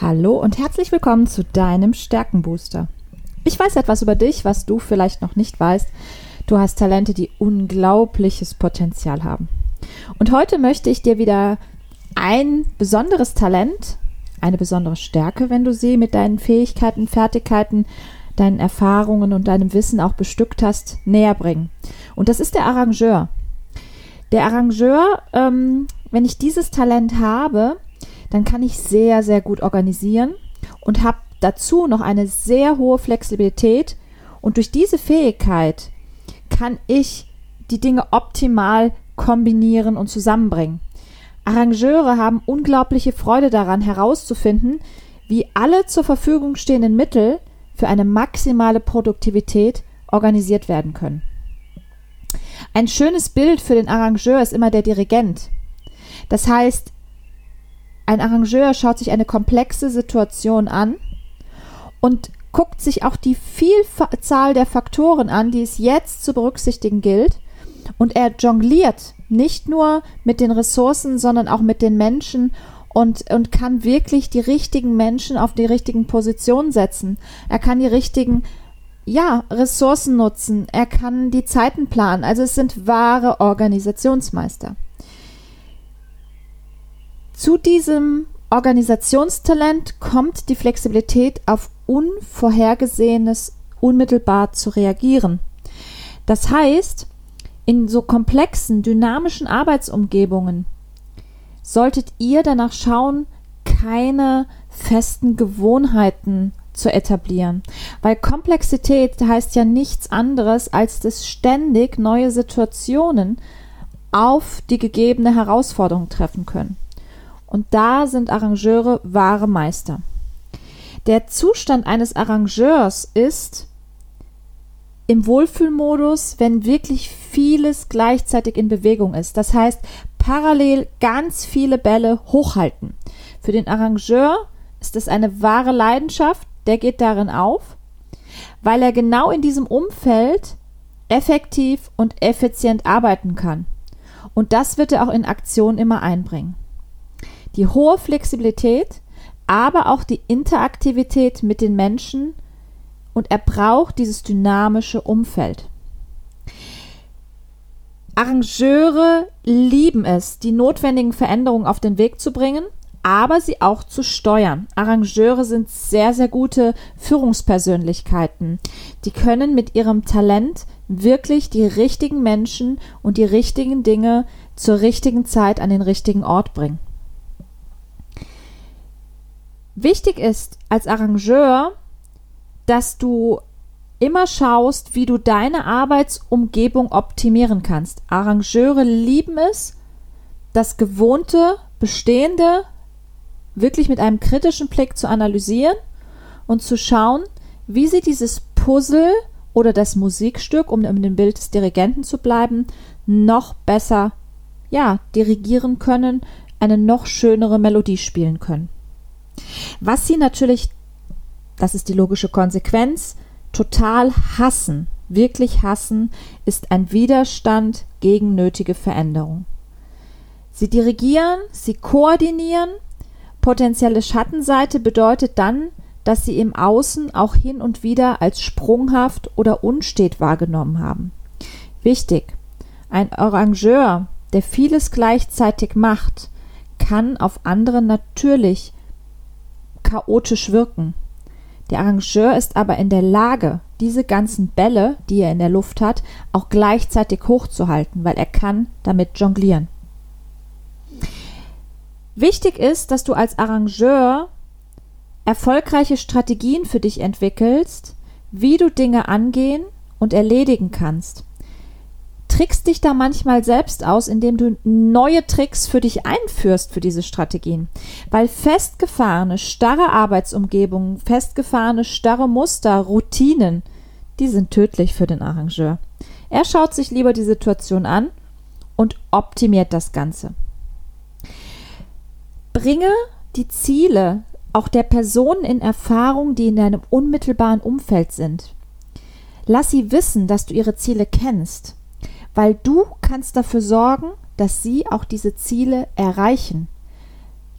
Hallo und herzlich willkommen zu deinem Stärkenbooster. Ich weiß etwas über dich, was du vielleicht noch nicht weißt. Du hast Talente, die unglaubliches Potenzial haben. Und heute möchte ich dir wieder ein besonderes Talent, eine besondere Stärke, wenn du sie mit deinen Fähigkeiten, Fertigkeiten, deinen Erfahrungen und deinem Wissen auch bestückt hast, näher bringen. Und das ist der Arrangeur. Der Arrangeur, ähm, wenn ich dieses Talent habe, dann kann ich sehr, sehr gut organisieren und habe dazu noch eine sehr hohe Flexibilität. Und durch diese Fähigkeit kann ich die Dinge optimal kombinieren und zusammenbringen. Arrangeure haben unglaubliche Freude daran herauszufinden, wie alle zur Verfügung stehenden Mittel für eine maximale Produktivität organisiert werden können. Ein schönes Bild für den Arrangeur ist immer der Dirigent. Das heißt, ein Arrangeur schaut sich eine komplexe Situation an und guckt sich auch die Vielzahl der Faktoren an, die es jetzt zu berücksichtigen gilt. Und er jongliert nicht nur mit den Ressourcen, sondern auch mit den Menschen und, und kann wirklich die richtigen Menschen auf die richtigen Positionen setzen. Er kann die richtigen ja, Ressourcen nutzen. Er kann die Zeiten planen. Also es sind wahre Organisationsmeister. Zu diesem Organisationstalent kommt die Flexibilität auf Unvorhergesehenes unmittelbar zu reagieren. Das heißt, in so komplexen, dynamischen Arbeitsumgebungen solltet ihr danach schauen, keine festen Gewohnheiten zu etablieren. Weil Komplexität heißt ja nichts anderes, als dass ständig neue Situationen auf die gegebene Herausforderung treffen können. Und da sind Arrangeure wahre Meister. Der Zustand eines Arrangeurs ist im Wohlfühlmodus, wenn wirklich vieles gleichzeitig in Bewegung ist. Das heißt, parallel ganz viele Bälle hochhalten. Für den Arrangeur ist es eine wahre Leidenschaft, der geht darin auf, weil er genau in diesem Umfeld effektiv und effizient arbeiten kann. Und das wird er auch in Aktion immer einbringen die hohe Flexibilität, aber auch die Interaktivität mit den Menschen und er braucht dieses dynamische Umfeld. Arrangeure lieben es, die notwendigen Veränderungen auf den Weg zu bringen, aber sie auch zu steuern. Arrangeure sind sehr, sehr gute Führungspersönlichkeiten. Die können mit ihrem Talent wirklich die richtigen Menschen und die richtigen Dinge zur richtigen Zeit an den richtigen Ort bringen. Wichtig ist als Arrangeur, dass du immer schaust, wie du deine Arbeitsumgebung optimieren kannst. Arrangeure lieben es, das gewohnte, bestehende wirklich mit einem kritischen Blick zu analysieren und zu schauen, wie sie dieses Puzzle oder das Musikstück, um in dem Bild des Dirigenten zu bleiben, noch besser ja, dirigieren können, eine noch schönere Melodie spielen können. Was sie natürlich, das ist die logische Konsequenz, total hassen, wirklich hassen, ist ein Widerstand gegen nötige Veränderung. Sie dirigieren, sie koordinieren. Potenzielle Schattenseite bedeutet dann, dass sie im Außen auch hin und wieder als sprunghaft oder unstet wahrgenommen haben. Wichtig, ein Arrangeur, der vieles gleichzeitig macht, kann auf andere natürlich chaotisch wirken. Der Arrangeur ist aber in der Lage, diese ganzen Bälle, die er in der Luft hat, auch gleichzeitig hochzuhalten, weil er kann damit jonglieren. Wichtig ist, dass du als Arrangeur erfolgreiche Strategien für dich entwickelst, wie du Dinge angehen und erledigen kannst trickst dich da manchmal selbst aus, indem du neue Tricks für dich einführst für diese Strategien. Weil festgefahrene, starre Arbeitsumgebungen, festgefahrene, starre Muster, Routinen, die sind tödlich für den Arrangeur. Er schaut sich lieber die Situation an und optimiert das Ganze. Bringe die Ziele auch der Personen in Erfahrung, die in deinem unmittelbaren Umfeld sind. Lass sie wissen, dass du ihre Ziele kennst weil du kannst dafür sorgen, dass sie auch diese Ziele erreichen.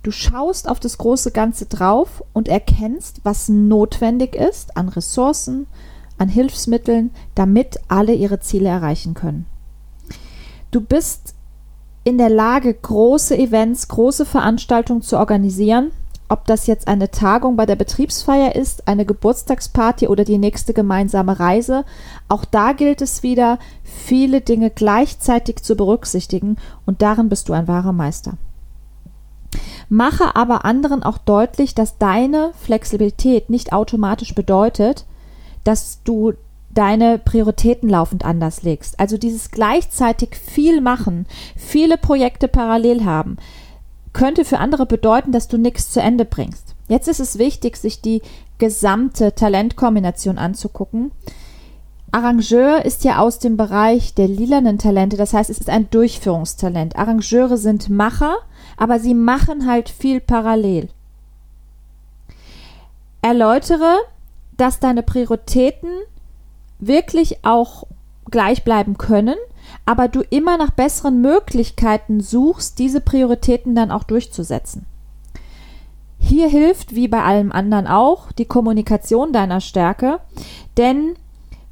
Du schaust auf das große Ganze drauf und erkennst, was notwendig ist an Ressourcen, an Hilfsmitteln, damit alle ihre Ziele erreichen können. Du bist in der Lage, große Events, große Veranstaltungen zu organisieren, ob das jetzt eine Tagung bei der Betriebsfeier ist, eine Geburtstagsparty oder die nächste gemeinsame Reise. Auch da gilt es wieder, viele Dinge gleichzeitig zu berücksichtigen und darin bist du ein wahrer Meister. Mache aber anderen auch deutlich, dass deine Flexibilität nicht automatisch bedeutet, dass du deine Prioritäten laufend anders legst. Also dieses gleichzeitig viel machen, viele Projekte parallel haben, könnte für andere bedeuten, dass du nichts zu Ende bringst. Jetzt ist es wichtig, sich die gesamte Talentkombination anzugucken. Arrangeur ist ja aus dem Bereich der lilanen Talente, das heißt, es ist ein Durchführungstalent. Arrangeure sind Macher, aber sie machen halt viel parallel. Erläutere, dass deine Prioritäten wirklich auch gleich bleiben können, aber du immer nach besseren Möglichkeiten suchst, diese Prioritäten dann auch durchzusetzen. Hier hilft, wie bei allem anderen auch, die Kommunikation deiner Stärke, denn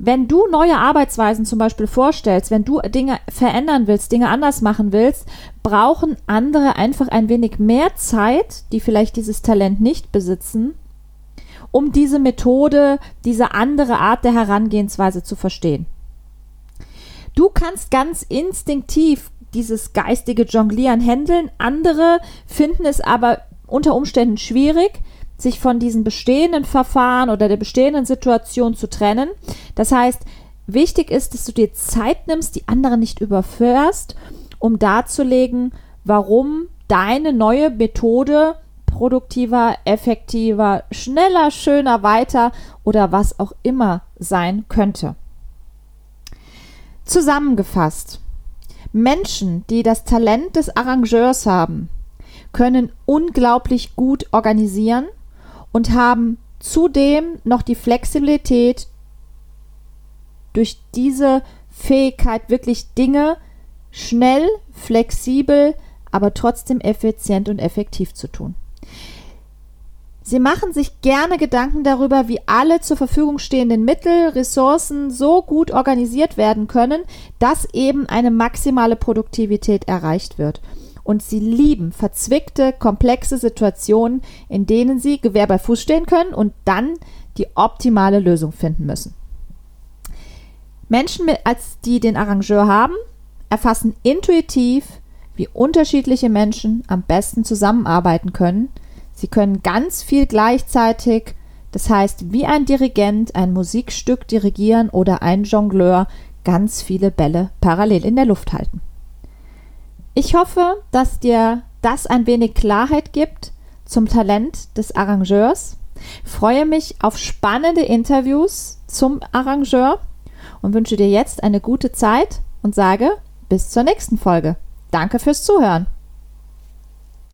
wenn du neue Arbeitsweisen zum Beispiel vorstellst, wenn du Dinge verändern willst, Dinge anders machen willst, brauchen andere einfach ein wenig mehr Zeit, die vielleicht dieses Talent nicht besitzen, um diese Methode, diese andere Art der Herangehensweise zu verstehen. Du kannst ganz instinktiv dieses geistige Jonglieren handeln, andere finden es aber unter Umständen schwierig, sich von diesen bestehenden Verfahren oder der bestehenden Situation zu trennen. Das heißt, wichtig ist, dass du dir Zeit nimmst, die anderen nicht überfährst, um darzulegen, warum deine neue Methode produktiver, effektiver, schneller, schöner, weiter oder was auch immer sein könnte. Zusammengefasst. Menschen, die das Talent des Arrangeurs haben, können unglaublich gut organisieren und haben zudem noch die Flexibilität, durch diese Fähigkeit wirklich Dinge schnell, flexibel, aber trotzdem effizient und effektiv zu tun. Sie machen sich gerne Gedanken darüber, wie alle zur Verfügung stehenden Mittel, Ressourcen so gut organisiert werden können, dass eben eine maximale Produktivität erreicht wird. Und sie lieben verzwickte, komplexe Situationen, in denen sie Gewehr bei Fuß stehen können und dann die optimale Lösung finden müssen. Menschen, als die den Arrangeur haben, erfassen intuitiv, wie unterschiedliche Menschen am besten zusammenarbeiten können – Sie können ganz viel gleichzeitig, das heißt wie ein Dirigent ein Musikstück dirigieren oder ein Jongleur ganz viele Bälle parallel in der Luft halten. Ich hoffe, dass dir das ein wenig Klarheit gibt zum Talent des Arrangeurs. freue mich auf spannende Interviews zum Arrangeur und wünsche dir jetzt eine gute Zeit und sage bis zur nächsten Folge. Danke fürs Zuhören.